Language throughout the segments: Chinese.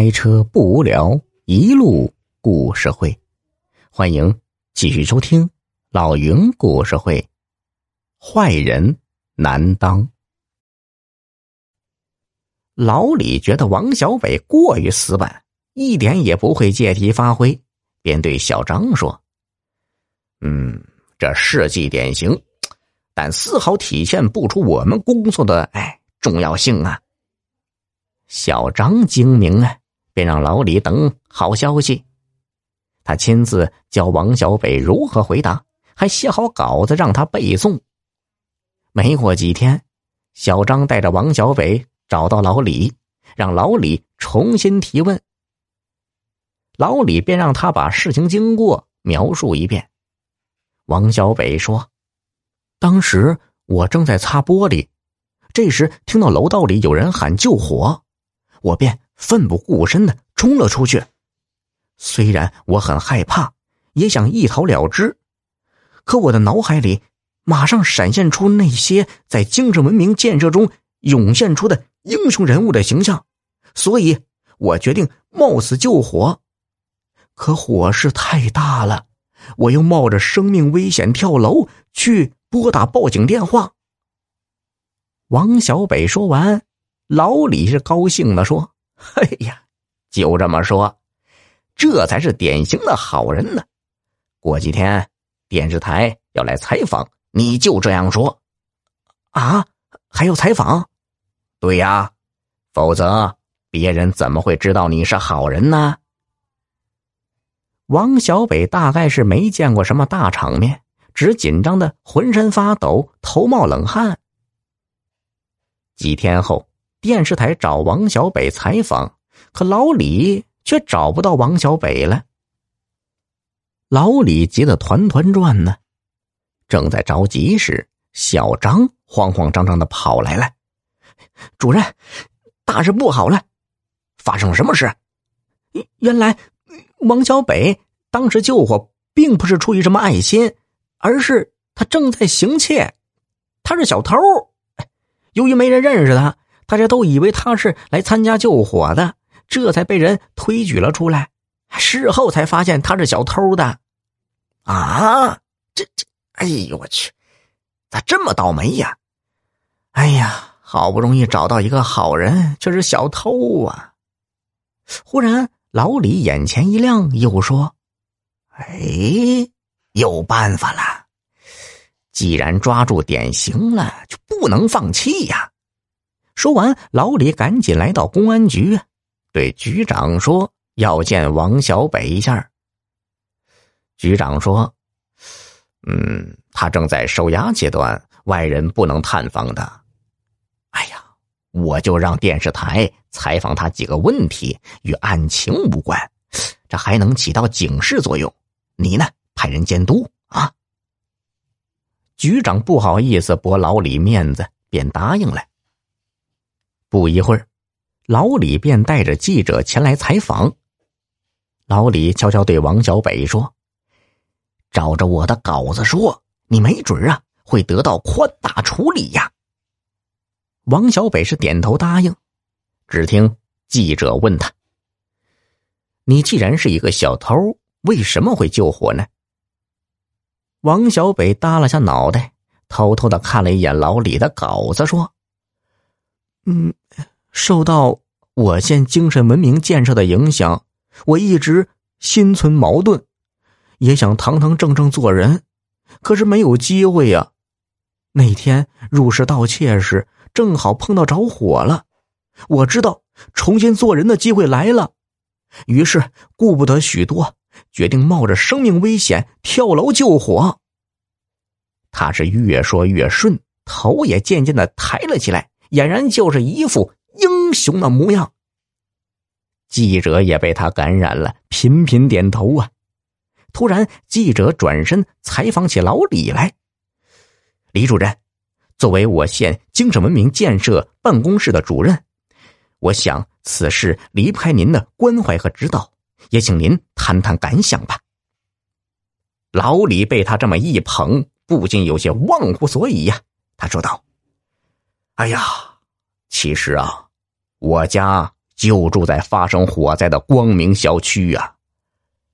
开车不无聊，一路故事会，欢迎继续收听老云故事会。坏人难当。老李觉得王小伟过于死板，一点也不会借题发挥，便对小张说：“嗯，这事迹典型，但丝毫体现不出我们工作的哎重要性啊。”小张精明啊，便让老李等好消息。他亲自教王小北如何回答，还写好稿子让他背诵。没过几天，小张带着王小北找到老李，让老李重新提问。老李便让他把事情经过描述一遍。王小北说：“当时我正在擦玻璃，这时听到楼道里有人喊救火。”我便奋不顾身的冲了出去，虽然我很害怕，也想一逃了之，可我的脑海里马上闪现出那些在精神文明建设中涌现出的英雄人物的形象，所以我决定冒死救火。可火势太大了，我又冒着生命危险跳楼去拨打报警电话。王小北说完。老李是高兴的说：“哎呀，就这么说，这才是典型的好人呢。过几天电视台要来采访，你就这样说。啊，还要采访？对呀，否则别人怎么会知道你是好人呢？”王小北大概是没见过什么大场面，只紧张的浑身发抖，头冒冷汗。几天后。电视台找王小北采访，可老李却找不到王小北了。老李急得团团转呢，正在着急时，小张慌慌张张的跑来了：“主任，大事不好了！发生了什么事？原来王小北当时救火并不是出于什么爱心，而是他正在行窃，他是小偷。由于没人认识他。”大家都以为他是来参加救火的，这才被人推举了出来。事后才发现他是小偷的。啊，这这，哎呦我去，咋这么倒霉呀？哎呀，好不容易找到一个好人，却是小偷啊！忽然，老李眼前一亮，又说：“哎，有办法了！既然抓住典型了，就不能放弃呀！”说完，老李赶紧来到公安局，对局长说：“要见王小北一下。”局长说：“嗯，他正在收押阶段，外人不能探访的。哎呀，我就让电视台采访他几个问题，与案情无关，这还能起到警示作用。你呢，派人监督啊。”局长不好意思驳老李面子，便答应了。不一会儿，老李便带着记者前来采访。老李悄悄对王小北说：“照着我的稿子说，你没准啊会得到宽大处理呀。”王小北是点头答应。只听记者问他：“你既然是一个小偷，为什么会救火呢？”王小北耷拉下脑袋，偷偷的看了一眼老李的稿子，说。嗯，受到我县精神文明建设的影响，我一直心存矛盾，也想堂堂正正做人，可是没有机会呀。那天入室盗窃时，正好碰到着火了，我知道重新做人的机会来了，于是顾不得许多，决定冒着生命危险跳楼救火。他是越说越顺，头也渐渐的抬了起来。俨然就是一副英雄的模样。记者也被他感染了，频频点头啊。突然，记者转身采访起老李来：“李主任，作为我县精神文明建设办公室的主任，我想此事离不开您的关怀和指导，也请您谈谈感想吧。”老李被他这么一捧，不禁有些忘乎所以呀。他说道。哎呀，其实啊，我家就住在发生火灾的光明小区啊！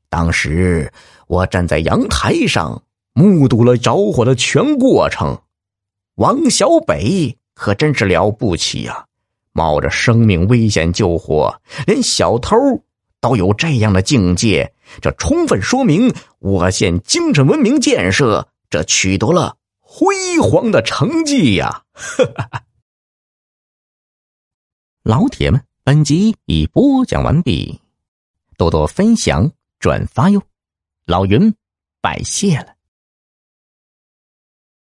当时我站在阳台上，目睹了着火的全过程。王小北可真是了不起呀！冒着生命危险救火，连小偷都有这样的境界，这充分说明我县精神文明建设这取得了辉煌的成绩呀！老铁们，本集已播讲完毕，多多分享转发哟！老云拜谢了。